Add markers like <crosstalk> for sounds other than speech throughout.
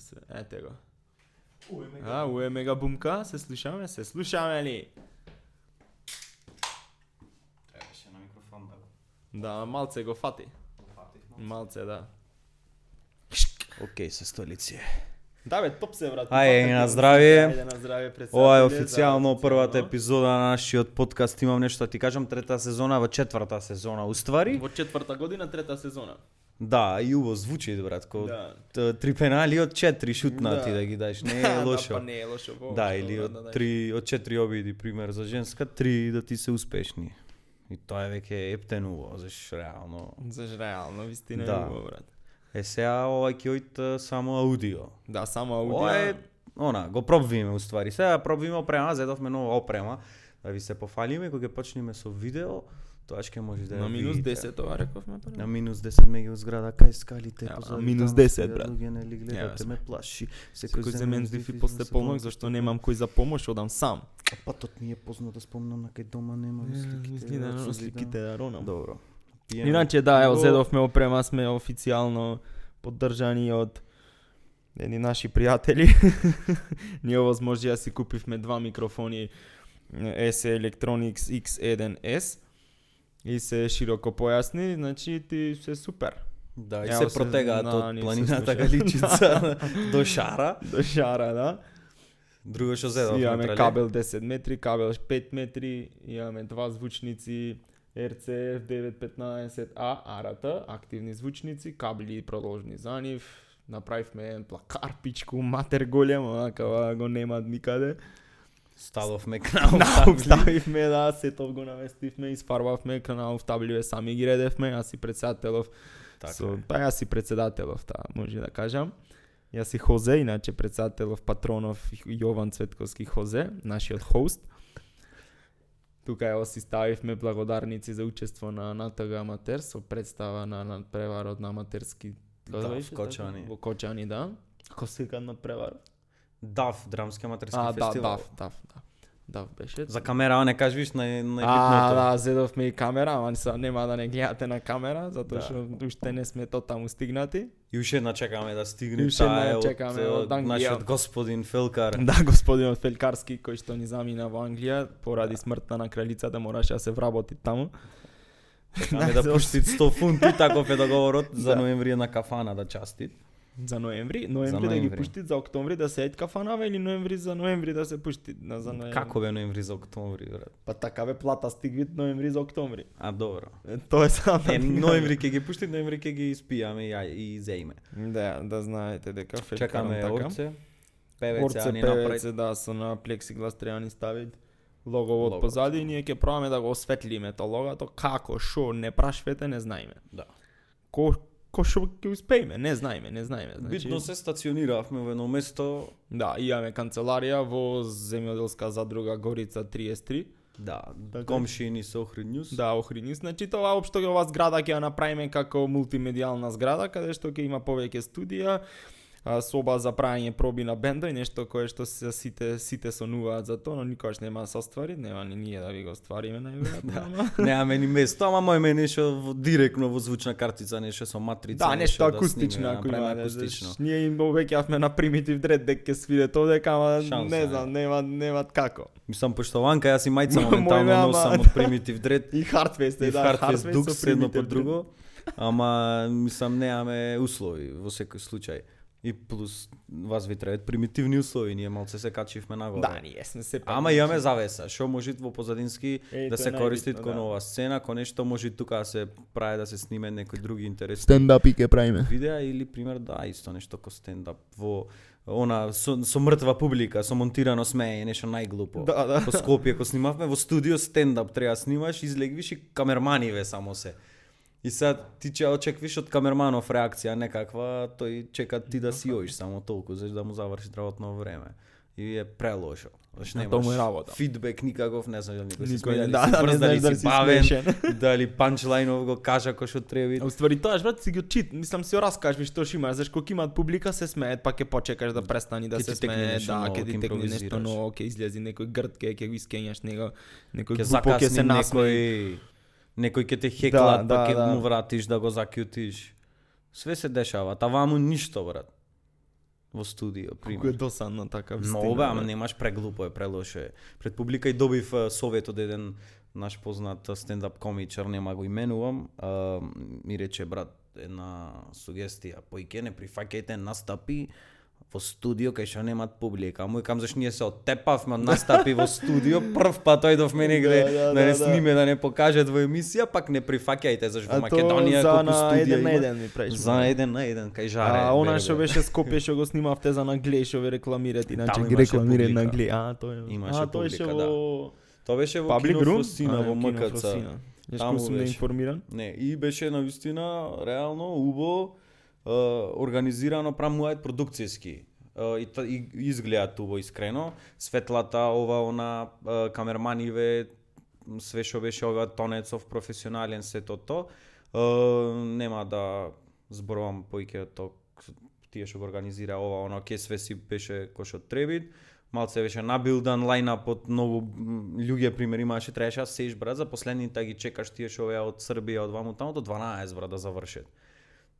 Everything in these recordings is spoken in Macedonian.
се. Ете го. А, уе мега бумка, се слушаме, се слушаме ли? Требаше на микрофон да го Да, малце го фати. фатиш. Малце, да. Океј, се столици. Да бе, топ се брат. Ајде, Фати, на здравие. Ајде на здравие председателе. Ова е официјално првата епизода на нашиот подкаст. Имам нешто да ти кажам, трета сезона, во четврта сезона уствари. Во четврта година, трета сезона. Да, и уво звучи, братко. Да. Три пенали од четири шутнати Да. да ги даш, не <laughs> Да, е па лошо. не е лошо. во, Да, или да од дадеш. три од четири обиди, пример за женска, три да ти се успешни. И тоа е веќе ептенуво, заш реално. Заш реално, вистина Да. е убаво, брат. Е сега ова ќе ојт само аудио. Да, само аудио. Ова е, она, го пробвиме уствари. Сега пробвиме опрема, зедовме нова опрема, да ви се пофалиме, кога ќе почнеме со видео, тоа ќе може да ја на минус видите. 10 ова рековме па. На минус 10 мега зграда, кај скалите, Ја, позади минус таму 10, стојат брат. Луѓе, нели Ја, гледате, ме плаши. Секој за мен здив здив и и после се помог, дом, зашто немам кој за помош, одам сам. А патот ми е познат да спомнам на кај дома нема сликите. На сузите. сликите да ронам. Добро. Иначе да, ево зедовме опрема, сме официјално поддржани од едни наши пријатели. <laughs> Ние овозможија си купивме два микрофони SE Electronics X1S и се широко појасни, значи ти се супер. Да, и Ево се протегаат од планината. Галичица <laughs> до Шара. <laughs> До шара, да. Друго што зедовме Имаме кабел 10 метри, кабел 5 метри, имаме два звучници RCF 915A арата, активни звучници, кабели продолжни за нив, направивме еден плакар пичку, матер голем, онака ова го нема никаде. Ставовме канал. Наук ставивме, да, сетов го наместивме, испарвавме, каналов табливе сами ги редевме, јас си председателов Така. Со, па јас си председателов, таа, може да кажам. Јас си Хозе, иначе председателов патронов Јован Цветковски Хозе, нашиот хост. Тука ево си ставивме благодарници за учество на НТГ Аматер со представа на надпреварот на аматерски Да, во беше така? Кочани. Во Кочани, да. Како се вика Дав, драмски аматерски А, да, фестивал. дав, дав, да. Дав беше. За камера, а не кажеш на на А, да, зедовме и камера, ама са, нема да не гледате на камера, затоа Да. што уште не сме то таму стигнати. И уште една чекаме да стигне. Уште Таа од, чекаме од од нашиот господин Фелкар. Да, господинот Фелкарски кој што ни замина во Англија поради смртта на кралицата мораше да се вработи таму. Чекаме да <laughs> пушти 100 фунти, таков е договорот за Да. ноември на кафана да части. За ноември, ноември, да ги ноември. пуштит за октомври да се ед кафанава или ноември за ноември да се пушти на за ноември. Како бе ноември за октомври, брат? Па така бе плата стигвит ноември за октомври. А добро. Е, Тоа е само. Е, ноември ќе ги пушти, ноември ќе ги испијаме и, ја- и зеиме. Да, да знаете дека Фелкаром Чекаме така. орце. Певеце, Орце ни певеце, да, со на плексиглас треба ни ставит логово од позади и ние ќе пробаме да го осветлиме то логото, како, шо, не прашвете, не знаеме. Да. Ко, ко шо ќе успееме, не знаеме, не знаеме. Значи, Битно се стациониравме во едно место, Да, имаме канцеларија во земјоделска задруга Горица 33. да, Така. комшини со Охрид News. Да, Охридни. Значи тоа општо ова зграда ќе ја направиме како мултимедијална зграда каде што ќе има повеќе студија, а, соба за правење проби на бендови, нешто кое што се сите сите сонуваат за тоа, но никогаш нема да се оствари, нема ни ние да ви го оствариме најверојатно. <laughs> ама- Немаме ни место, ама мојме нешто во- директно во звучна картица, нешто со матрица. Да, нешто акустично снимиме, ако направиме има, акустично. Ние им обеќавме на примитив дред дека ќе свиде тоа дека ама Шанса, не знам, нема нема како. Мислам, пошто ванка јас и мајца <laughs> Мој моментално носам од примитив дред <laughs> И и е, да, Dux со едно по друго, ама мислам немаме услови во секој случај. И плюс вас ви требаат примитивни услови, ние малце се качивме нагоре. Да, ние сме се па- Ама имаме завеса, што може во позадински Е, да се користи најбитно, кон да. ова сцена, кон нешто може тука да се прави да се сниме некои други интересни стендапи ќе правиме. видеа или пример да исто нешто ко стендап во она со, со мртва публика, со монтирано смеење, нешто најглупо. Да, да. Во Скопје кога снимавме во студио стендап треба да снимаш, излегвиш и камерманиве само се. И сега ти че очеквиш од камерманов реакција некаква, тој чека ти да си јоиш само толку, зашто да му заврши работно време. И е прелошо. А немаш тоа му е работа. фидбек никаков, не знам се Никој не- дали да, да, не брз, знаеш дали си бавен, <laughs> дали панчлајнов го кажа кој што треба. А уствари тоа брат си го чит, мислам си го раскажеш што ще има, зашто кога имаат публика се смеет, па ќе почекаш да престани да Ќе се смее, да, ќе ќе ти текне нешто ново, ќе излези некој грд, ќе ќе го искењаш него, некој ќе глупо ќе се насмее. Некој ќе те хеклат, Да, па да, ќе да. му вратиш да го закјутиш. Све се дешава, таваму ништо брат. во студио, Колку пример. е досадно така вистина. Много бе, ама немаш преглупо е, прелошо е. Пред публика и добив совет од еден наш познат стендап комичар, нема го именувам, а, ми рече брат една сугестија, поике не прифаќајте настапи во студио кај што немат публика. Му кам зашто ние се оттепавме од настапи во студио, <laughs> прв пат дојдов мене каде Да, да, да, не да, да. сниме да не покажат во емисија, пак не прифаќајте зашто А во Македонија за колку на студија еден на еден ми правиш. За еден на еден кај жаре. А она што беше Скопје што го снимавте за нагле што ве рекламират, <laughs> иначе ги имаше рекламира публика. нагле. А, тој. Имаше а, тој публика, да. Тоа беше во? Фросина, А, во МКЦ. Таму сум неинформиран. Не, и беше на вистина реално убаво е, организирано прамуваат продукцијски. Е, и, и изгледа убаво искрено. Светлата, ова, она, камерманиве, све што беше ова Тонецов професионален сето то. Нема да зборувам поиќе од тоа тие што го организира ова, оно, ке све си беше кој што треби. Малце беше набилдан лајнап од многу луѓе, пример имаше, требаше да сеиш брат, за последните ги чекаш тие што овие од Србија, од ваму таму до 12 брат да завршат.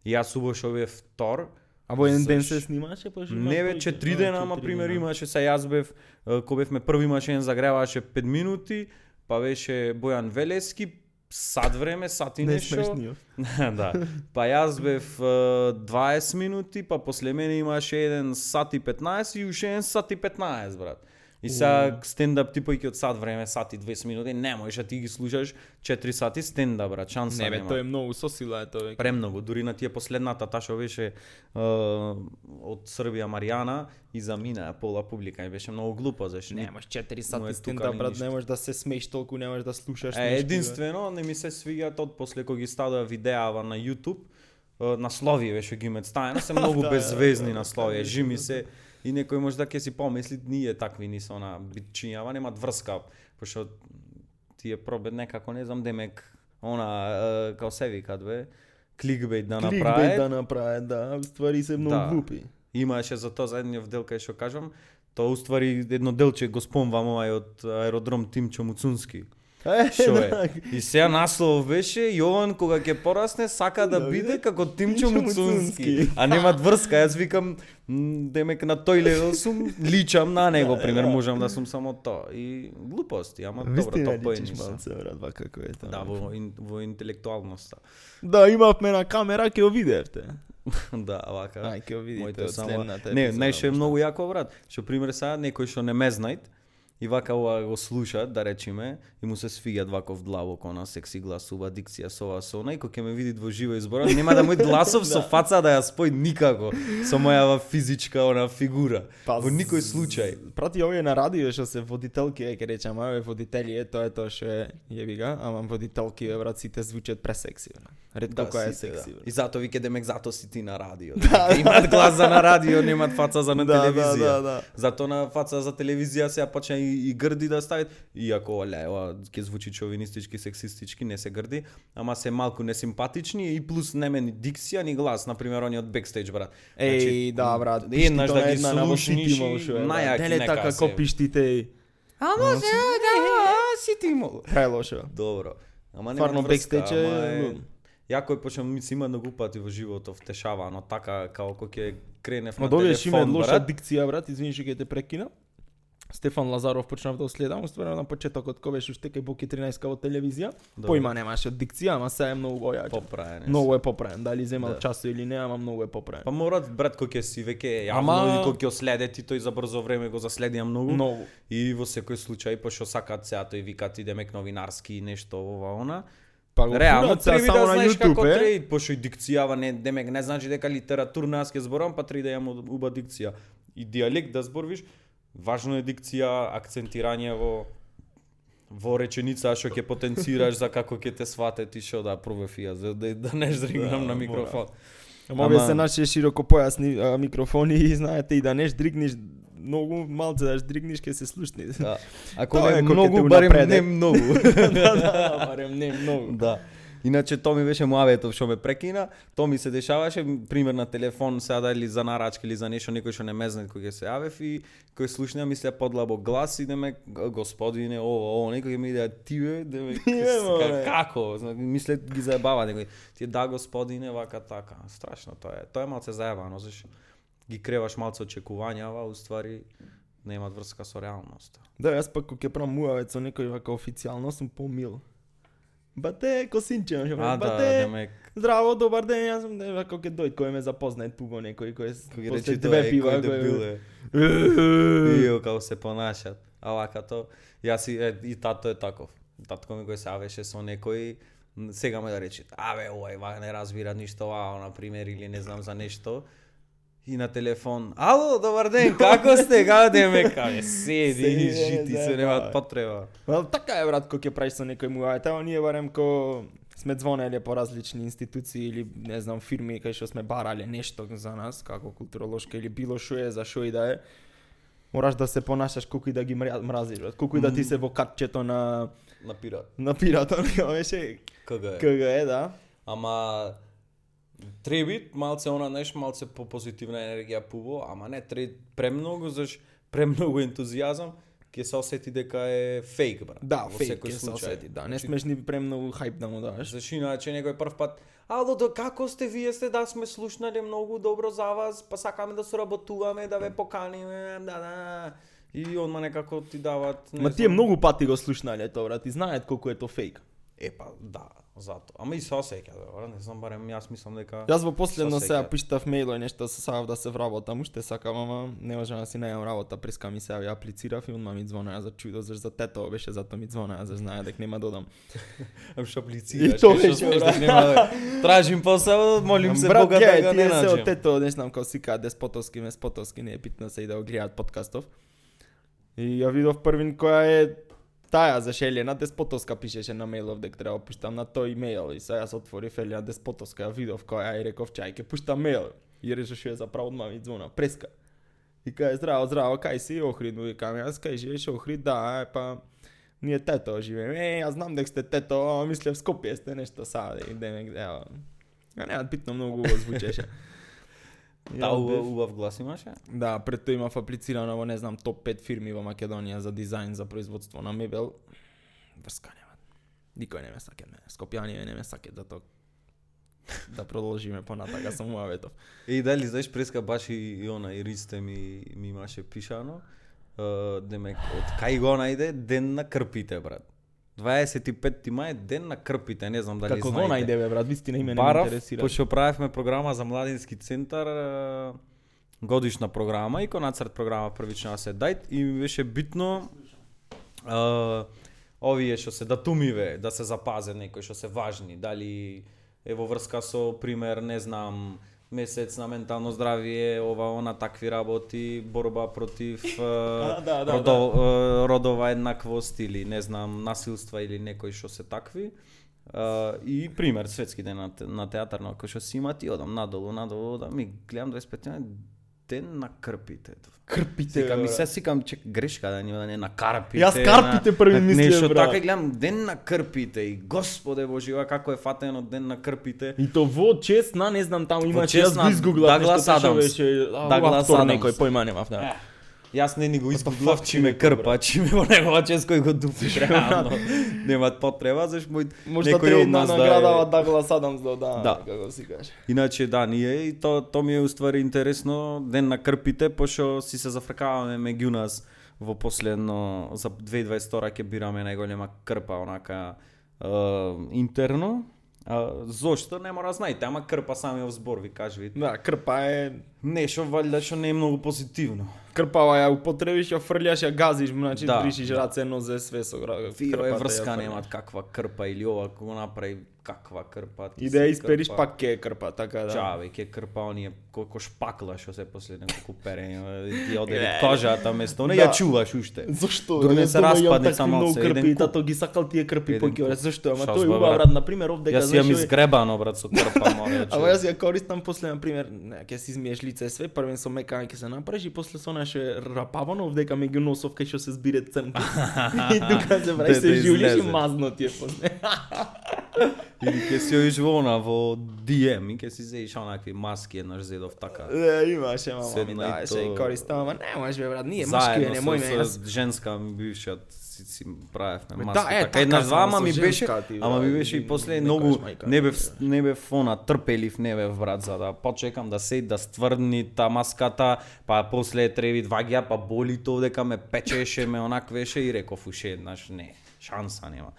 Јас што овие втор, А во еден ден се снимаше, па што Не бе, повеќе? четири А, дена, ама пример имаше, са јас бев, кој бевме први имаше еден загреваше 5 минути, па беше Бојан Велески, сат време, сат и Не нешто. смешниот. <laughs> да. Па јас бев е, 20 минути, па после мене имаше еден сат и 15 и уште еден сат и 15, брат. И сега стендап типојќи од сат време, сат и 20 минути, не можеш да ти ги слушаш 4 сати стендап, брат, шанса Не бе, нема. тој е многу со сила е тоа. Премногу, дури на тие последната та што беше е, од Србија Маријана и замина пола публика и беше многу глупо зашто ни- Немаш 4 му е сати стендап, брат, ништо. не можеш да се смееш толку, не можеш да слушаш Е, нешто, бе. единствено не ми се свиѓаат од после кога ги ставува видеава на YouTube, наслови беше ги ставено, се многу <laughs> Да, да, беззвездни да, наслови, да, жи ми се и некој може да ќе си помисли ние такви ни се она бичињава, немат врска, пошто тие пробед некако не знам демек она е, као се викат бе кликбейт да Кликбейт направи да направи, да, уствари се многу Да. глупи. Имаше за тоа за едниот дел кај што кажам, тоа уствари едно делче го спомвам овај од аеродром Тимчо Муцунски. Шо е? да. И сега наслов беше Јован кога ќе порасне сака да, Да биде како Тимчо Муцунски. А немат врска, јас викам демек на тој левел сум личам на него, пример можам да сум само тоа. И глупости, ама добро тоа е тоа. Да, во, ин, во интелектуалноста. Да, имавме на камера, ќе го видевте. <laughs> да, вака. Ај, ќе го видите од следната Не, најше е многу јако брат. Што пример сега некој што не ме знајт и вака ова го слушат, да речеме, и му се свиѓат ваков длабоко на секси гласува, дикција со ова со она и кога ќе ме види во живо избора, нема да мој гласов <laughs> со фаца да ја спој никако со мојава физичка она фигура. Па, во никој случај. Прати овие на радио што се водителки, е, ке речам, а овие водители е тоа е тоа што е јеби га, ама водителки е брат сите звучат пресекси. бе. Ретко која е сите, секси. да. И затоа вике демек затоа си ти на радио. <laughs> Да, имат глас за на радио, немат фаца за на Да, да, телевизија. да, да. Затоа на фаца за телевизија се почна и, и грди да стават, иако оле, ова ќе звучи човинистички, сексистички, не се грди, ама се малку несимпатични и плюс нема ни дикција ни глас, на пример они од бекстејдж брат. Еј, да, брат. еднаш да ги слушниш најаки Деле нека така се. како пиштите. Ама се, да, си ти мол. Прелошо. Добро. Ама Стварно, врска, бекстејдж е ама е... луд. Јако е почнам ми се има многу пати во животот втешава, но така као кога ќе кренев на Ма добиеш име телефон, лоша брат. дикција, брат, извини што ќе те прекина. Стефан Лазаров почнав да следам, стварно на почетокот кога беше уште кај Боки 13 во телевизија. Добро. Поима немаше од дикција, ама сега е многу појачен. Поправен. Многу е поправен, дали земал Да. часо или не, ама многу е поправен. Па морат брат кој ќе си веќе јавно Ама- и кој ќе го следе ти тој за брзо време го заследија многу. Многу. И во секој случај пошто сакаат сега тој викат идемек новинарски и нешто ова она. Па го Реално треба само да на знаеш како YouTube, е. треид, пошто и дикцијава не демек не значи дека литературна ќе зборам, па треба да имам уба дикција. И дијалект да зборвиш, важно е дикција, акцентирање во во реченица што ќе потенцираш за како ќе те свате ти што да пробав и јас, за да, да не здригнам Да, на микрофон. Ама овие се наши широко појасни а, микрофони и <laughs> знаете и да не шдригниш многу малце да шдригниш ќе се слушни. Да. <laughs> Ако не е кој ќе многу, те барем не многу. <laughs> да, да, барем не многу. да. Иначе тоа ми беше муаветов што ме прекина, тоа ми се дешаваше, пример на телефон сега дали за нарачка или за нешто некој што не ме знае кој ќе се јавев и кој слушна мисля подлабо глас и деме господине ово ово некој ми иде ти бе? Деме <laughs> како? Мисле ги заебава некој ти да господине вака така страшно тоа е. Тоа е малце заебано зашто ги креваш малце очекувања, ава уствари немаат врска со реалноста. Да, јас пак кога ќе правам муавец со некој вака официјално сум помил. Бате, косинче, А, може, да, бате, демек, здраво, добар ден, јас сум вака ќе дојд кој ме запознае туго некој кој кој после рече две пива, кој дебил кој е. Ио како се понашат. А вакато, јас и, е, и тато е таков. Татко ми кој се авеше со некој, сега ме да рече, абе, овај ва не разбира ништо, ао, на пример, или не знам за нешто. И на телефон, ало, добар ден, како сте, како де ме каже, седи, Седи, и жити да, се, да. немаат потреба. Well, така е брат кога ќе правиш со некој муавец, ама ние барем ко сме звонеле по различни институции или не знам фирми кај што сме барале нешто за нас како културолошка или било што е за што и да е. Мораш да се понашаш колку и да ги мразиш, брат. колку и да ти се во катчето на На пират. на пирата, тоа <laughs> беше Кога е? КГ е, да. Ама треби малце она неш малце по позитивна енергија пубо, ама не треби премногу заш премногу ентузијазам ќе се осети дека е фейк брат. Да, во фейк ќе се осети, да. Не Значи, смеш ни премногу хајп да му даваш. Зашто иначе некој прв пат Ало, да, како сте вие сте да сме слушнале многу добро за вас, па сакаме да соработуваме, да ве поканиме, да, да. И одма некако ти дават не Ма тие многу пати го слушнале тоа, брат, и знаат колку е тоа фейк. Е па да, зато. Ама и се осеќа, добро, не знам барем јас мислам дека Јас во последно сеќа. пиштав мејло и нешто се сакав да се вработам, уште сакам, ама не можам да си најам работа, преска ми се ја аплицирав и одма ми звонеа за чудо, заш за тето беше, зато ми звонеа, заш знае дека нема додам. <laughs> Ам што И аплицираш, тоа што беше, смеш брат. да нема да тражим посел, молим се Брат, Бога да го не се од наđем. тето, не знам како си кажа, деспотовски, меспотовски, не е питно се и да го гледаат подкастов. И ја видов првин која е таа за Елена Деспотовска пишеше на мејлов дека треба пуштам на тој мејл и сега јас отворив Елена Деспотовска, ја видов која и реков чај ќе пуштам мејл. И решив што е за право одма ми звона, преска. И кај здраво, здраво, кај си Охрид, и кај јас, кај живееш Охрид, да, е па ние тето живееме. Е, јас знам дека сте тето, ама мислев Скопје сте нешто сад и идеме, ево. А не, битно многу звучеше. <laughs> Да, одбив. убав, убав глас имаше? Да, пред тоа имав аплицирано во не знам топ 5 фирми во Македонија за дизајн за производство на мебел. Врска нема. Никој не ме саке мене. Скопјани не ме саке за тоа да продолжиме понатака со муаветов. И дали знаеш преска баш и, и она и Ристе ми ми имаше пишано. Uh, демек од кај го најде ден на крпите брат. 25 мај ден на крпите, не знам дали Како знаете. го најде бе брат, вистина име не ме Барав, интересира. пошто правевме програма за младински центар, годишна програма и конацерт програма првична се дајт и ми беше битно е, овие што се датумиве да се запазе некои што се важни, дали е во врска со пример, не знам, месец на ментално здравие, ова она такви работи, борба против <laughs> е, да, да, родо, е, родова еднаквост или не знам насилства или некои што се такви. Uh, и пример светски ден на, на театар на кој што си имат и одам надолу, надолу, да ми гледам 25 ден на крпите. Крпите, Сека ми се сикам чек грешка да нема да не на карпите. Јас карпите на- први мислев, Нешто брат. така и гледам ден на крпите и господе божива како е фатено ден на крпите. И то во чест на не знам таму имаше чест јас изгуглав Даглас нешто што Адамс. беше а, Даглас Адамс. некој појма немав, да. Јас не ни го си чиме рекол, крпа, чиме во негова чест кој го дупи реално. Немаат потреба, заш мој Можда некој од на нас да наградава е... Даглас Адамс да да, Да. како си каже. Иначе да, ние и то, то ми е уствари интересно ден на крпите, пошто си се зафркаваме меѓу нас во последно за 2022 ќе бираме најголема крпа онака е, интерно. А, зошто не мора знаете, ама крпа самиот збор ви кажи. Да, крпа е Нешто валјда што не е многу позитивно. Крпава ја употребиш, ја фрлјаш, ја газиш, значи Да, бришиш да. раце, нозе, све со е крпата ја врска немат каква крпа или ова го направи каква крпа. И да ја испериш крпа. пак ке е крпа, така да. Чаве, ќе крпа оние колку шпакла што се после неколку перење, ти одели Е, кожата место, не да. ја чуваш уште. Зошто? Дури не се распадне само се, крпи, еден тато ги сакал тие крпи поќе куп. Зашто? Ама тој убав брат? на пример овде Јас завршил- изгребано брат со крпа, мора <laughs> Ама јас ја користам после на пример, ќе си измиеш лице све, првен со мекан ќе се направиш и после со наше рапавано овдека меѓу носов кај што се збире црнки. <laughs> и тука се Да, се жулиш и излезе. мазно ти е после. <laughs> <laughs> Или ќе си оиш во она во DM и ќе си зеиш онакви маски еднаш зедов така. Е, имаше, мама ми Седна и даваше и користам, ама не може бе брат, ние Заедно не мојме, со јас женска ми бившиот си, си правевме Ме, маски. да, е, така, така еднаш само два, ама ми беше, ама ми беше и после многу не бев не бев она трпелив не бев брат за да почекам да сед да стврдни та маската, па после треби дваѓа, па боли тоа дека ме печеше, ме онаквеше и реков уште еднаш не, шанса нема.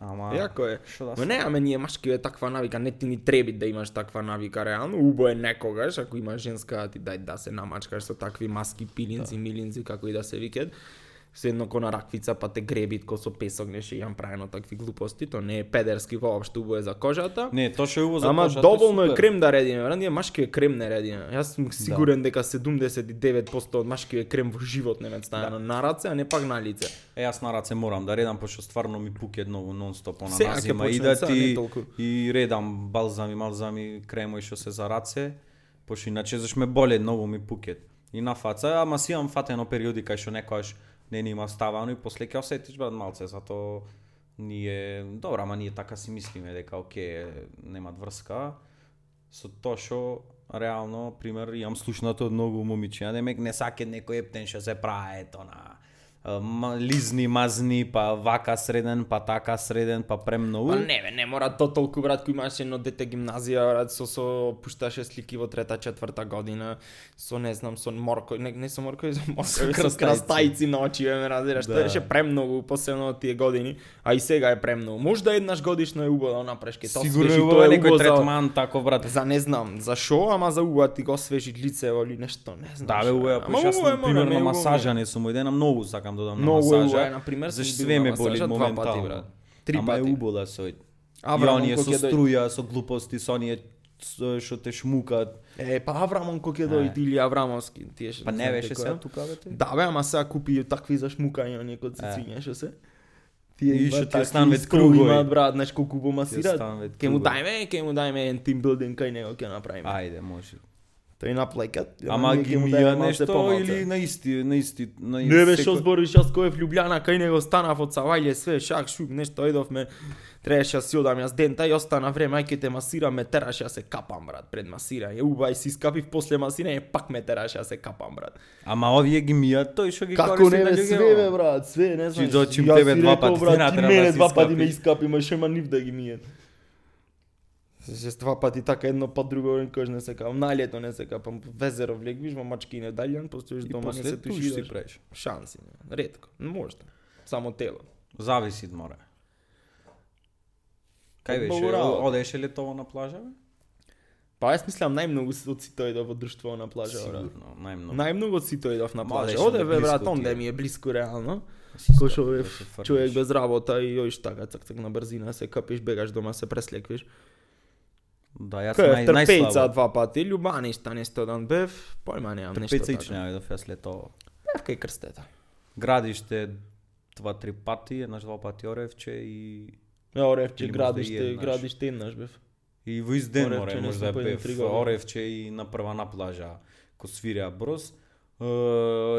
Ама Јако е. Да Ма не, аме ние машки е таква навика, не ти ни треби да имаш таква навика реално, убо е некогаш, ако имаш женска ти дај да се намачкаш со такви маски, пилинци, Да. милинци, како и да се викат. Се едно ко на раквица, па те гребит ко со песок, неше јам правено такви глупости, то не е педерски воопшто, убо е за кожата. Не, тоа што е убаво за Ама кожата, доволно е крем да редиме, брат, ние машки е крем не редиме. Јас сум сигурен дека 79% од машки е крем во живот не ме ставено на раце, а не пак на лице. Е, јас на раце морам да редам, пошто стварно ми пуке многу нон-стоп она Сега ќе назима. И да ти и редам балзами, малзами, кремои што се за раце, пошто иначе заш ме боле многу ми пукет. И на фаца, ама си имам фатено периоди кај што некојаш не ни има ставано и после ќе осетиш брат малце, затоа ние добро, ама ние така си мислиме дека оке немат врска. Со тоа што реално пример имам слушнато од многу момичиња демек не саке некој ептен што се прави ето на лизни, мазни, па вака среден, па така среден, па премногу. Па не бе, не мора то толку брат кој имаше едно дете гимназија, брат, со со пушташе слики во трета, четврта година, со не знам, со морко, не, не со морко, <laughs> со морко, со, крстајци. крстајци на очи, бе, ме разбираш, Да. тоа беше премногу посебно од тие години, а и сега е премногу. Можда еднаш годишно е убаво да направиш ке тоа Сигурно свежи, е тоа е некој за третман тако брат. за не знам, за шо, ама за убаво ти го освежи лицево или нешто, не знам. Да, бе, шо е. уе, Ама па јас убаво е, на мора, пример не на е убаво. масажа не сум оден, многу сакам да одам на е масажа. убаво, на пример, Заш сум бил све ме боли пати, моментално. брат. Три Ама е пати. се оди. Аврамон И оние со струја, со глупости, со оние што те шмукат. Е, па Аврамон кој ќе дојде или Аврамовски, тие што Па не беше кој се е. тука бе? Да бе, ама сега купи такви за шмукање, оние код цициња што се. Тие И што такви станвет кругови. имаат брат, знаеш колку го масираат. Ке му дајме, ке му дајме еден тим билдинг кај него ќе направиме. Ајде, може. Тој наплакат. Ама ние ги ќе му ми дајме ја малце нешто или на исти, на исти, на Не бе, секој- што збориш, јас кој е в Лјубљана, кај него станав од Савајле, све, шак, шук, нешто, идовме, требаше да си одам јас дента и остана време, ај ќе те масирам, ме тераше да се капам, брат, пред масирање. Убај си скапив после масирање, пак ме тераше да се капам, брат. Ама овие ги мијат тој што ги Како не на бе, луѓе, све бе, брат, све, не знаеш. дочим Јас тебе си два рекол, пати, брат, ти не ти мене да два пати ме искапи. искапи, ма шема нив да ги мијат. Се два пати така едно па друго кој не се капам, на лето не се капам, везеро влегвиш во мачки неделјан, постоиш И дома не се туш си правиш. Шанси, не, ретко, можда. Само тело. Зависи од море. Кај беше? Одеше ли тоа на плажа? бе? Па јас мислам најмногу од сите ојдов во друштво на плажа. Сигурно, најмногу. Најмногу од сите ојдов на Ма, плажа. Оде ми бе брат, онде ми е блиско реално. Што да човек без работа и оиш така цак цак на брзина се капиш, бегаш дома се преслеквиш. Да, јас Кој нај трпејца најслабо. два пати, љубаништа нешто дан бев, појма немам нешто така. ичне дојдов јас лето. Бев кај крстета. Градиште два три пати, еднаш два пати Оревче и Ја Оревче и градиште, градиште еднаш бев. И во изден Оревче море може да бев. Оревче и на прва на плажа ко свирија брос. Е,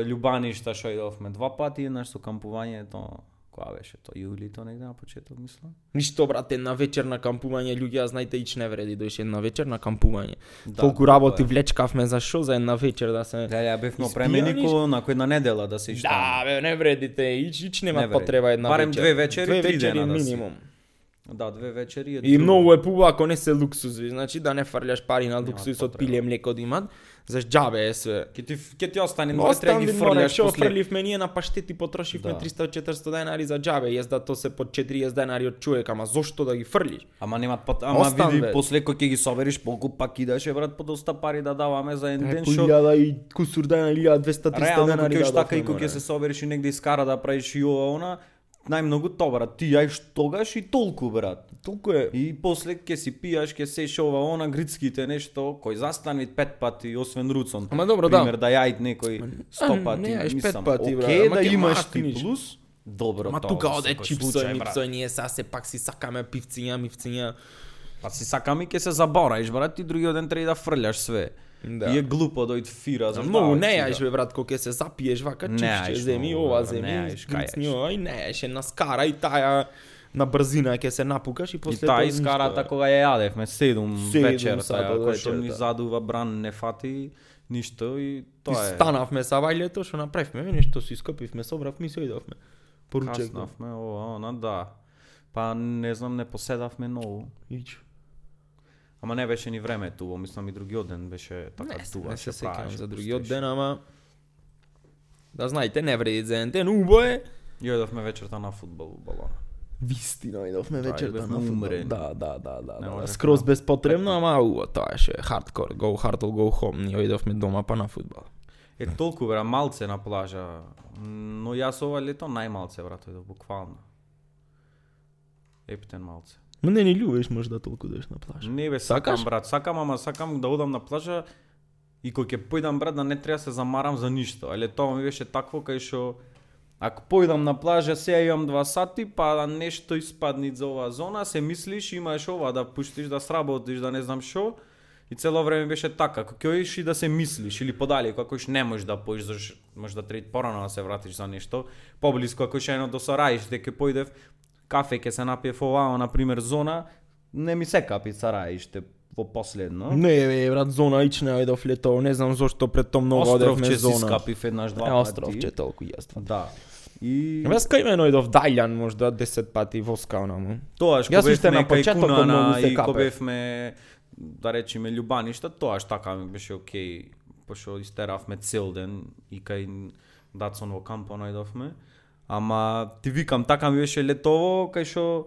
Љубаништа што идовме два пати, еднаш со кампувањето, која беше тоа јулито негде на почеток мислам. Ништо брат, една вечер на кампување, луѓе, знаете, ич не вреди, дојше една вечер на кампување. Да, Толку тоа работи е. влечкавме за шо за една вечер да се Да, ја бев на Испијаниш? пременико на една недела да се Да, иштам. бе, не вредите, ич, ич нема Не вреди. потреба една Барем вечер. две вечери, две три вечери дена да минимум. Да, две вечери е И друго. многу е пубаво ако не се луксузи, значи да не фрљаш пари на луксус од пиле млеко да имат, заш џабе е све. Ќе ти ќе ти остане, море треба да ги што после. фрливме ние на паштети потрошивме Да. 300-400 денари за џабе, јас то се под 40 денари од човек, ама зошто да ги фрлиш? Ама немат пат, ама Остан, види бе. после кој ќе ги собериш полку пак идеше брат по доста пари да даваме за еден ден што 1000 и кусур денари, 1200-300 реално денари кога ќе така и кога ќе се собереш и негде искара да правиш и ова она, најмногу то брат, ти јаиш тогаш и толку брат. Толку е. И после ќе си пијаш, ќе сеш ова она грицките нешто, кој застани пет пати освен руцон. Ама добро, да. Пример да јајд некој сто пати, не јаеш пет мислам, пати, брат, ама да имаш ти плюс. Добро, Ма тоа тука оде секој чипсој, случај, брат. мипсој, ние сега се пак си сакаме пивциња, мивциња. Па си сакаме ќе се забораиш, брат, и другиот ден треба да фрљаш све. Да. И е глупо да фира за Многу не јаеш бе брат, кога се запиеш вака јаеш земи ова, земи, грицни ова и не јаеш една скара и таја на брзина ќе се напукаш и И после тоа искарата ништо, кога ја јадевме 7 Седум вечер, сата таа од кој што ни вечерта. задува бран не фати ништо и И тоа е. станавме са вајлето, што направивме, нешто си скопивме, собравме и се идовме. Поручек. Каснавме, ова, она, да. Па не знам, не поседавме многу. Ич. Ама не беше ни времето, во мислам и другиот ден беше така Не, дува. не се сеќавам за другиот ден, ама да знаете, не вреди за еден ден, убо е. Јојдовме вечерта на фудбал во балона. Вистина, идовме Да, вечерта на фудбал. Да, да, да, да, да. Скроз безпотребно, ама убо, тоа еше хардкор, go hard or go home. Ние идовме дома па на фудбал. Е толку бра малце на плажа. Но јас ова лето најмалце брато идов буквално. Ептен малце. Ма не ни љубиш можда толку да на плажа. Не бе, сакам Сакаш? брат, сакам, ама сакам да одам на плажа и кога ќе појдам брат да не треба да се замарам за ништо. Але тоа ми беше такво кај што ако појдам на плажа, сега имам два сати, па да нешто испадни за оваа зона, се мислиш, имаш ова да пуштиш да сработиш, да не знам што. И цело време беше така, ако ќе и да се мислиш или подале, ако кој не можеш да поиш, заш можеш да трети порано да се вратиш за нешто, поблиску ако ќе едно до Сараиш, дека појдев кафе ќе се напиев оваа, на пример зона, не ми се капи Сараиште во последно. Не, бе, брат, зона ична идов лето, не знам зошто пред тоа многу одевме Островче си зона. скапив еднаш два Е, пати. островче толку јаства. Да. И Јас кај мене идов Дајлан можда 10 пати воскал на му. Уште на бевме кај почетокот многу се и кога бевме да речеме љубаништа, тоаш така ми беше окей, пошто истеравме цел ден и кај Дацон во кампо најдовме. Ама ти викам, така ми беше летово, кај што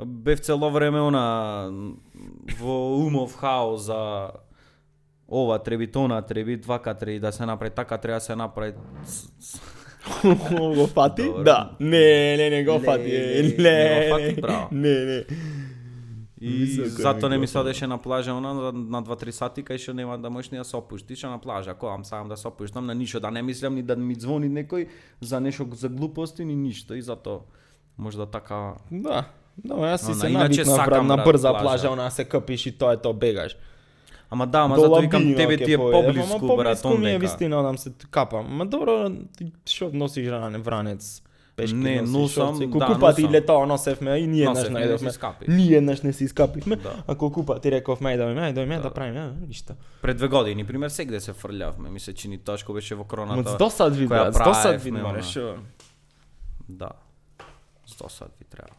бев цело време она во умов хаос за ова треби, тона треби, вака треби да се направи, така треба да се направи. <laughs> го фати? Да. Не, не, не го Не, фати. е, не, Не, не го фати, браво. Не, не. И Високо зато не ми садеше на плажа она на, на 2-3 сати кај што нема да можеш ни да се опуштиш на плажа. Ако ам сам да се опуштам на ништо, да не мислам ни да ми звони некој за нешто за глупости ни ништо и зато можда така Да. Да, јас си се иначе навикнав брат, сакам, на брза плажа. плажа, она се копиш и тоа е тоа бегаш. Ама да, ама До зато викам тебе ти е поблиску брат поблиску ми е вистина, одам се капам. Ма добро, ти што носиш ране вранец? Пешки Не, носам, шорци. да, Колку пати носам. летоа носевме и ние не најдовме. Ние еднаш не си искапивме, Да. а колку пати рековме ајде ајде ајде Да. да правиме, а, ништо. Пред две години, пример, сегде се фрлявме, ми се чини тоа што беше во короната. с досад ви, брат, с досад ви правевме, море, она. шо? Да. Сто сат ви треба.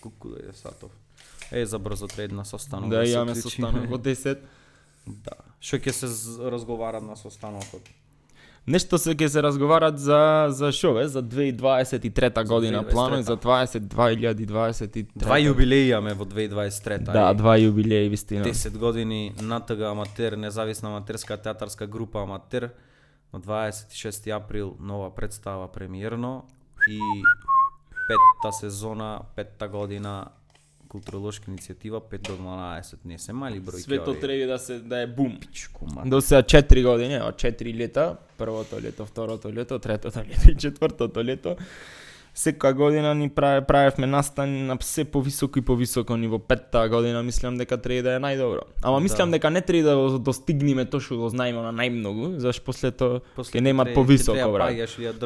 Колку да е сатов. Е, за брзо тред на состанок. Да, се имаме уклучиме. состанок во 10. Да. Што ќе се разговарат на состанокот? Нешто се ќе се разговарат за за шо бе, за 2023 година 2023. планови за 20 2023. Два јубилеи имаме во 2023. Да, два јубилеи вистина. 10 години НТГ Аматер, независна аматерска театарска група Аматер. На 26 април нова представа премиерно и петта сезона, петта година културолошка иницијатива 5 до 12. Не се мали бројки. Свето треба да се да е бум. Пичку. До сега 4 години, од 4 лета, првото лето, второто лето, третото лето и четвртото лето. Секоја година ни праве, правевме настани на се повисоко и повисоко ниво. Петта година мислам дека треба да е најдобро. Ама мислам Да. дека не треба да достигнеме тоа што го знаеме на најмногу, зашто после тоа ќе нема тре- ќе повисоко, треба брат.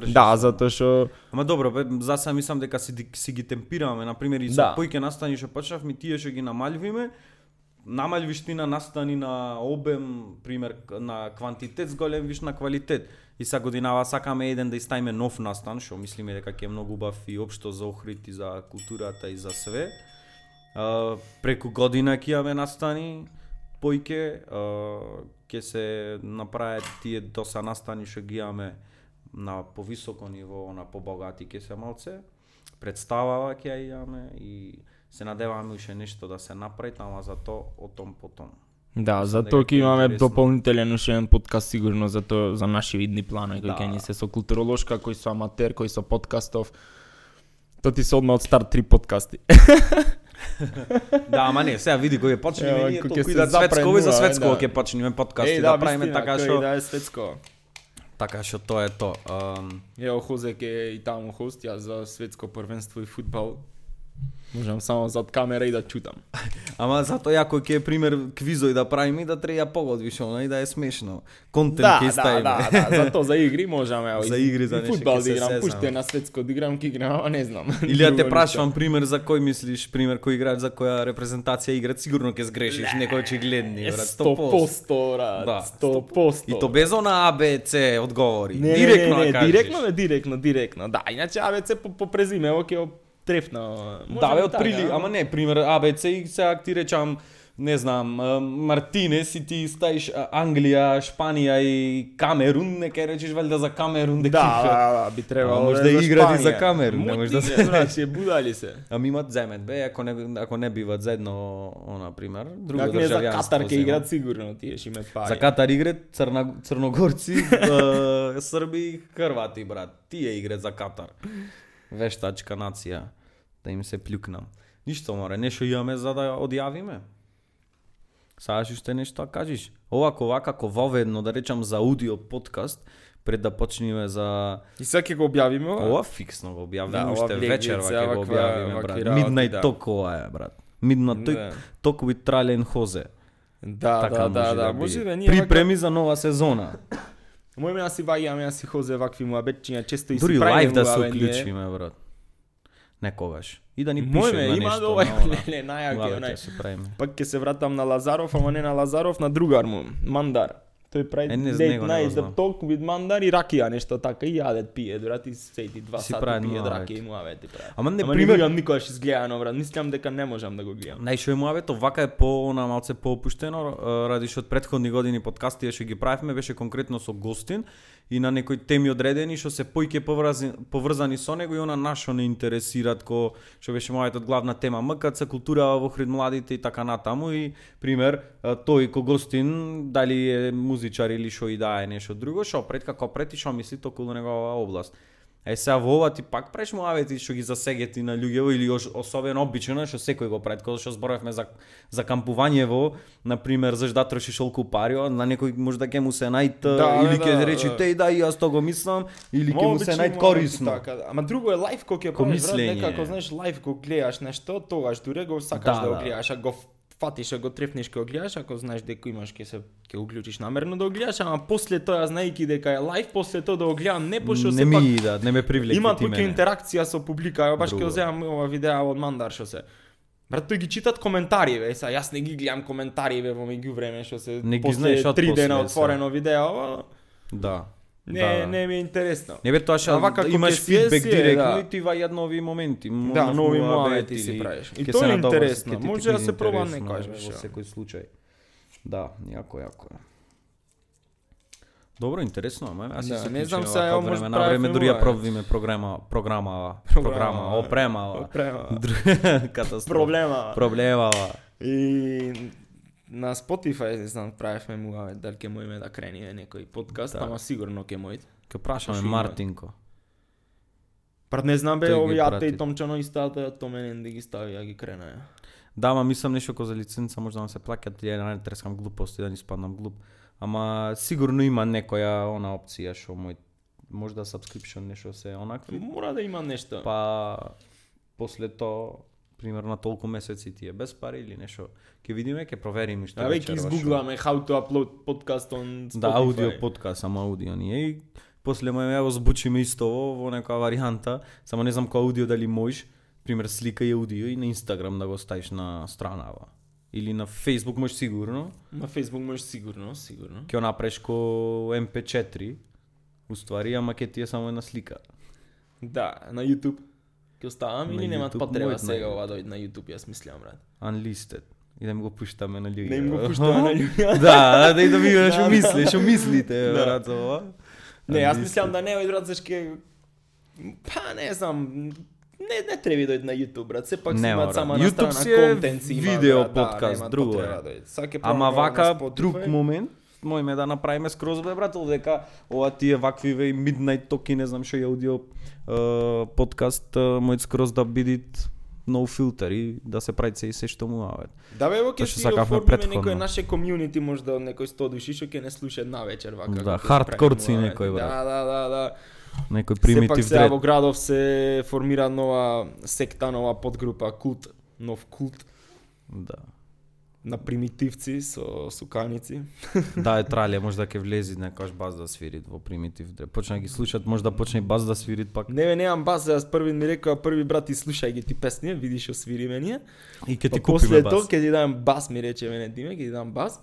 Да, затоа што Ама добро, бе, за сега мислам дека си, си ги темпираме, на пример и со Да. појќе настани што почнавме тие што ги намалвиме, намалвиш ти на настани на обем, пример на квантитет, зголемиш на квалитет. И са годинава сакаме еден да иставиме нов настан, што мислиме дека ќе е многу убав и општо за Охрид и за културата и за све. А, преку година ќе имаме настани, појќе ќе се направат тие доса настани што ги имаме на повисоко ниво, на побогати ќе се малце. Представава ќе ја имаме и се надеваме уште нешто да се направи, ама за тоа о том потом. Да, затоа дека ќе е имаме дополнителен уште еден подкаст сигурно за тоа за наши видни планови кои Да. ќе ни се со културолошка, кои со аматер, кои со подкастов. Тоа ти се одма од старт три подкасти. <laughs> Да, ама не, сега види кој е почнеме Ева, ние толку и да светско и за светско да. ќе почнеме подкасти да, правиме така што да е светско. така што тоа е тоа. Um, Хозе ке е и таму хост, ја за светско првенство и фудбал. Можам само зад камера и да чутам. <laughs> Ама затоа јако ќе е пример квизој да правиме да треба погодвиш она и да е смешно. Контент Да, ќе да, ставиме. да, да, <laughs> за то за игри можам, ево. За игри, за нешто фудбал ќе да играм, пуште на светско да играм, ки играм, ама не знам. <laughs> Или да те прашувам пример за кој мислиш, пример кој играч за која репрезентација играат, сигурно ќе сгрешиш, некој очигледни, Е, брат, 100%, брат, Да, 100%. И то без она ABC одговори. Не, директно не, не, директно, директно, директно. Да, иначе АБЦ по, по презиме, ќе трефна. Да, бе, од прили, така, ама не, пример ABC и сега ти речам, не знам, Мартинес и ти ставиш а, Англија, Шпанија и Камерун, не ке речеш валјда за Камерун дека Да, да, да, би требало може да, да за играт и за. Камерун, не може да се- ќе будали се. Ами имат земет, бе, ако не, ако не биват заедно, она, пример, друго Как за Катар земат. играт сигурно, тие ќе имаат пари. За Катар играт црна, црногорци, <laughs> срби хрвати, брат. Тие играт за Катар. Вештачка нација. Да им се плюкнам. Ништо, море, нешто имаме за да одјавиме. Саш уште нешто да кажеш. Овако, овака, како воведно, да речам, за аудио подкаст, пред да почнеме за... И сега ќе го објавиме ова? Ова фиксно го објавиме, Да, уште се, ќе го објавиме, брат. Midnight да. Talk ова е, брат. Midnight Talk, Да. Talk with Tralen Хозе. Да, така да, може да, да, биде. може да ние вака- Припреми за нова сезона. Мој ме си ваѓаме, јас си хозе вакви муабетчиња, често и Дури си правиме лайв да се уклучиме, брат. Некогаш. И да ни Мој пише ме на има нешто. <laughs> ова на она. леле најаки Лаве онај. ќе се правиме. Пак ќе се вратам на Лазаров, ама не на Лазаров, на другар му, Мандар. Тој прави Е, не, late него не го night the talk with Мандар и ракија нешто така и јадет пие, дурати седи два Си сати пие ракија и муавети прави. Ама не, Ама пример- не гледам никогаш изгледано, брат. Мислам дека не можам да го гледам. Најшо е муабето, вака е по она малце поопуштено, а, ради што од претходни години подкасти што ги правевме беше конкретно со гостин и на некои теми одредени што се поиќе поврзани, поврзани со него и она нашо не интересираат ко што беше мојата главна тема МКЦ култура во хрид младите и така натаму и пример тој ко гостин дали е музичар или што и да е нешто друго што пред како пред и што мисли околу негова област. Е сега во ова ти пак правиш муавети што ги засегети на луѓево или ош, особено обично што секој го прави, кога што зборевме за за кампувањево, на пример зашто да трошиш толку пари, а на некој може да ќе му се најд Да, да, или да, ќе да, речи да. теј да и јас тоа го мислам или ќе Ма, му се најд корисно. Така, да. Ама друго е лайф кога ќе правиш, некако знаеш лайф кога гледаш нешто, тогаш дуре го сакаш Да, да, го да. гледаш, а го фатиш, а го трефнеш кога го гледаш, ако знаеш дека имаш ќе се ќе уклучиш намерно да го гледаш, ама после тоа знаејќи дека е лайф, после тоа да го гледам не пошто не се ми пак да, не ме привлеки има тука интеракција со публика, ја баш Друго ќе е. земам ова видеа од Мандар што се. Брат, тој ги читат коментари, бе, са јас не ги гледам коментари бе во меѓу време што се Не ги после знаеш три дена отворено видео, ова, Да. Не да, да. не ми е интересно. Не бе тоа А што вака како имаш фидбек директно да. и ти ваѓаат нови моменти. Да, нови моменти си правиш. И тоа се е интересно. Може да се проба интересно некојаш, во секој случај. Да, јако, јако. Добро, интересно, ама јас Да, се не знам сега, вака може време на време дури ја муабет. пробвиме програма, програма, Програма. Опрема. <laughs> Дру- <laughs> Катастрофа. Проблема. Проблемава. И на Spotify, не знам, правевме му, абе, дали ќе моиме да крениме некој подкаст, Да. ама сигурно ќе мојт. Ке прашаме? Мартинко. Прат не знам бе, Тој ги ови Ате и Томчано и стата, то мене да ги стави, ја ги кренаја. Да, ма мислам нешто ко за лиценца може да нам се плаќат, ја не трескам глупости да ни спаднам глуп. Ама сигурно има некоја она опција што мој може да subscription нешто се онакви. Мора да има нешто. Па после тоа примерно на толку месеци ти е без пари или нешто. Ќе видиме, ќе провериме што А веќе вечерва, што- изгугламе how to upload podcast on Spotify. Да, аудио подкаст, само аудио ние и после ме ја збучиме исто во, во некоја варијанта, само не знам кој аудио дали можеш, пример слика и аудио и на Инстаграм да го ставиш на странава. Или на Facebook можеш сигурно, На Facebook може сигурно, сигурно. ќе направиш ко MP4, уствари, ама ќе ти е само една слика. Да, на YouTube. Ќе оставам или немат потреба мојот сега ова дојде на YouTube, јас мислам, брат. Unlisted. И да ми го пуштаме на луѓе. Не им го пуштаме на луѓе. <laughs> да, да и да видиме <laughs> што Да, мисли, да. што мислите, <laughs> Да. брат, за ова. Не, јас мислам да не ој брат зашке па не знам, не не треба дојде на YouTube, брат. Сепак си Нема, имаат само на YouTube страна контент си има, видео да, подкаст, друго да Ама вака друг момент мојме да направиме скроз бе брат, дека ова тие вакви ве Midnight Talk и не знам што е аудио е, подкаст е, мојот скроз да бидит no filter и да се прави се и се што му авет. Да бе, ќе си оформиме некој наше комјунити можда од некој 100 души што ќе не слуша на вечер вака. Да, хардкорци некој, брат. Да, да, да, да. Некој Сепак примитив сега дред. во градов се формира нова секта, нова подгрупа, култ, нов култ Да. На примитивци со суканици. <laughs> Да, е трале, може да ќе влези некојаш бас да свирит во примитив дред. Почна да ги слушат, може да почне бас да свирит пак. Не, бе, немам бас, јас први ми рекоа, први брат, и слушај ги ти песни, видиш што свириме ние. И ќе ти Па после купиме тоа бас. ќе ти дам бас, ми рече мене Диме, ќе ти дам бас.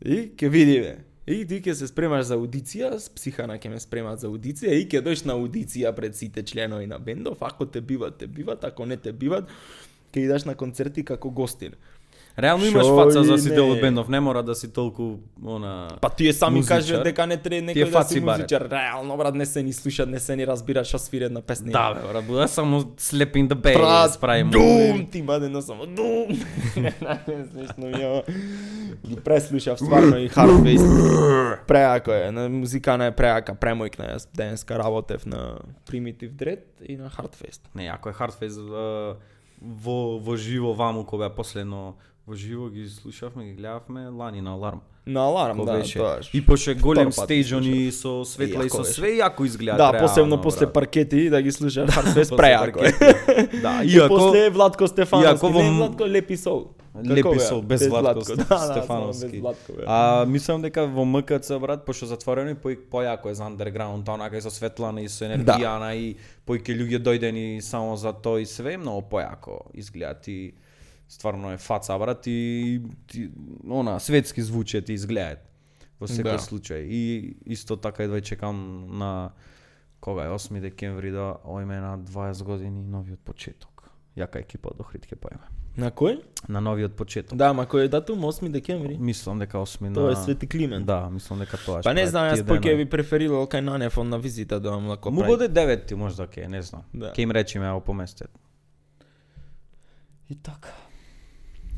И ќе видиме. И ти ќе се спремаш за аудиција, с психана ќе ме спремат за аудиција и ќе дојш на аудиција пред сите членови на бендов, ако те биват, те биват, ако не те биват, ќе идаш на концерти како гостин. Реално имаш фаца за си дел од бендов, не мора да си толку она Па тие сами Музичар. кажат дека не треба некој да си баре. музичар. Реално брат не се ни слушат, не се ни разбира што свири една песна. Да, бе, брат, буда само Slapping the Bass, Брат, правим. Дум, ти баде но само дум. <laughs> Смешно ми е. Ги преслушав стварно и Hardface. Преако е, на музикана е преака, премојкна јас денеска работев на Primitive Dread и на Hardface. Не, ако е Hardface во во живо ваму кога последно во живо ги слушавме, ги гледавме лани на аларм. На аларм, да, беше. тоа. И пошто е голем ги они со светла и со све јако изгледа. Да, посебно после паркети да ги слушаш преако е. паркети. <laughs> Да, И иако после Владко Стефановски, иако не Владко Лепи Сол. Лепи беа? Сол, без Владко <laughs> Да, да, само Стефановски. без Владко. А мислам дека во МКЦ брат, пошто затворено и пој појако е за андерграунд, онака и со светлана и со енергијана и појќе луѓе дојдени само за тоа и све, многу појако изгледа ти стварно е фаца брат и ти, она светски звучи ти изгледаат во секој Да. случај. И исто така едва чекам на кога е 8 декември да ојме на 20 години новиот почеток. Јака екипа од Охрид ќе поеме. На кој? На новиот почеток. Да, ма кој е датум 8 декември? Мислам дека 8 на Тоа е Свети Климент. Да, мислам дека тоа Па не знам, јас поќе би преферирал кај Нанеф на визита да вам лако Му буде 9 ти можда ке, не знам. Да. Ке им речеме ао поместет. И така.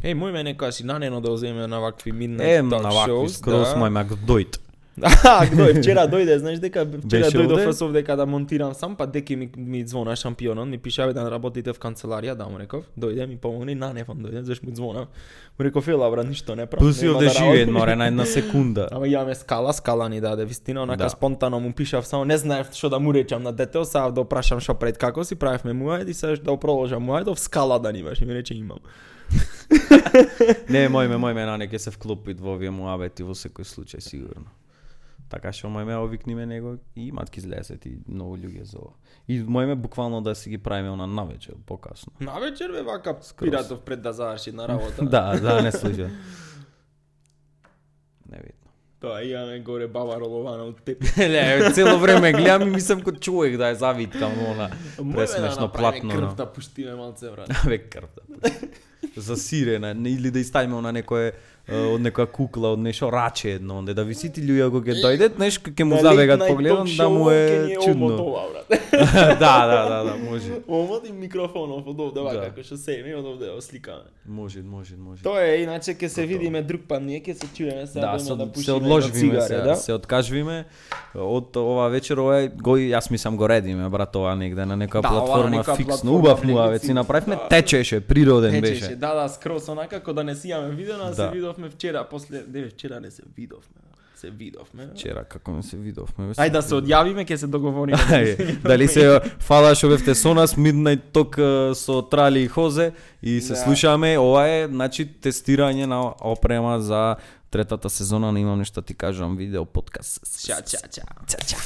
Еј, мој ме некоја си нанено да оземе на вакви midnight Е, talk на вакви скроз да. мој мак дојд. А, дој, вчера дојде, знаеш дека вчера Беше дојдов овде? јас овде када монтирам сам, па деки ми, ми звона шампионот, ми пиша да работите в канцеларија, да му реков, дојде ми помогне, на нефон дојде, заш му звонам. Му реков, ела брат, ништо не правам. Пуси нема овде да работам. море, на една секунда. Ама имаме скала, скала ни даде вистина, онака Да. спонтано му пишав само не знаев што да му речам на детето, сега да опрашам што пред како си правевме муајд и сега да продолжам муајдов скала да имаш и ми рече имам. <laughs> Не, мој ме, мој ме на ќе се вклопит во овие муабети во секој случај сигурно. Така што мој ме овикниме него и имат ки излезет и многу луѓе за ова. И мој ме буквално да си ги правиме она навечер, покасно. На вечер бе вака пиратов пред да заврши на работа. <laughs> Да, да, не слуша. Не видно. Тоа имаме горе баба ролована од теп. <laughs> Не, цело време гледам и мислам кој човек да е завиткам она Мој пресмешно платно. Крв да пуштиме малце брат. Бе крвта. За сирена, не, или да иставиме на некое од некоја кукла, од нешто раче едно, онде да висите луѓе ако ќе дојдат, нешто ќе му забегат talk да му е чудно. ова, <laughs> да, да, да, да, може. Омот и микрофонов од овде вака, Да. како што се ми од овде сликаме. Може, може, може. Тоа е, иначе ќе се видиме друг пат, ние ќе се чуеме сега Да, да, се, да пушиме се одложивме, на се, да? се откажвиме од ова вечер, ова го, јас мислам го редиме, брат, ова негде на некоја Да, ова платформа фиксно, убав муавец, си направивме, течеше, природен Течеше, беше. да, да, скрос онака, како да не си имаме видео, а се Да. Видовме вчера, после, не, вчера не се видовме, се видовме. Вчера како не се видовме. Ајде да се одјавиме, ќе се договориме. <laughs> Ајде, дали се фала што бевте со нас Midnight Talk со Трали и Хозе и се Да. слушаме, ова е значи тестирање на опрема за третата сезона на имам нешто ти кажам видео подкаст. Ча, ча, ча. Ча, ча.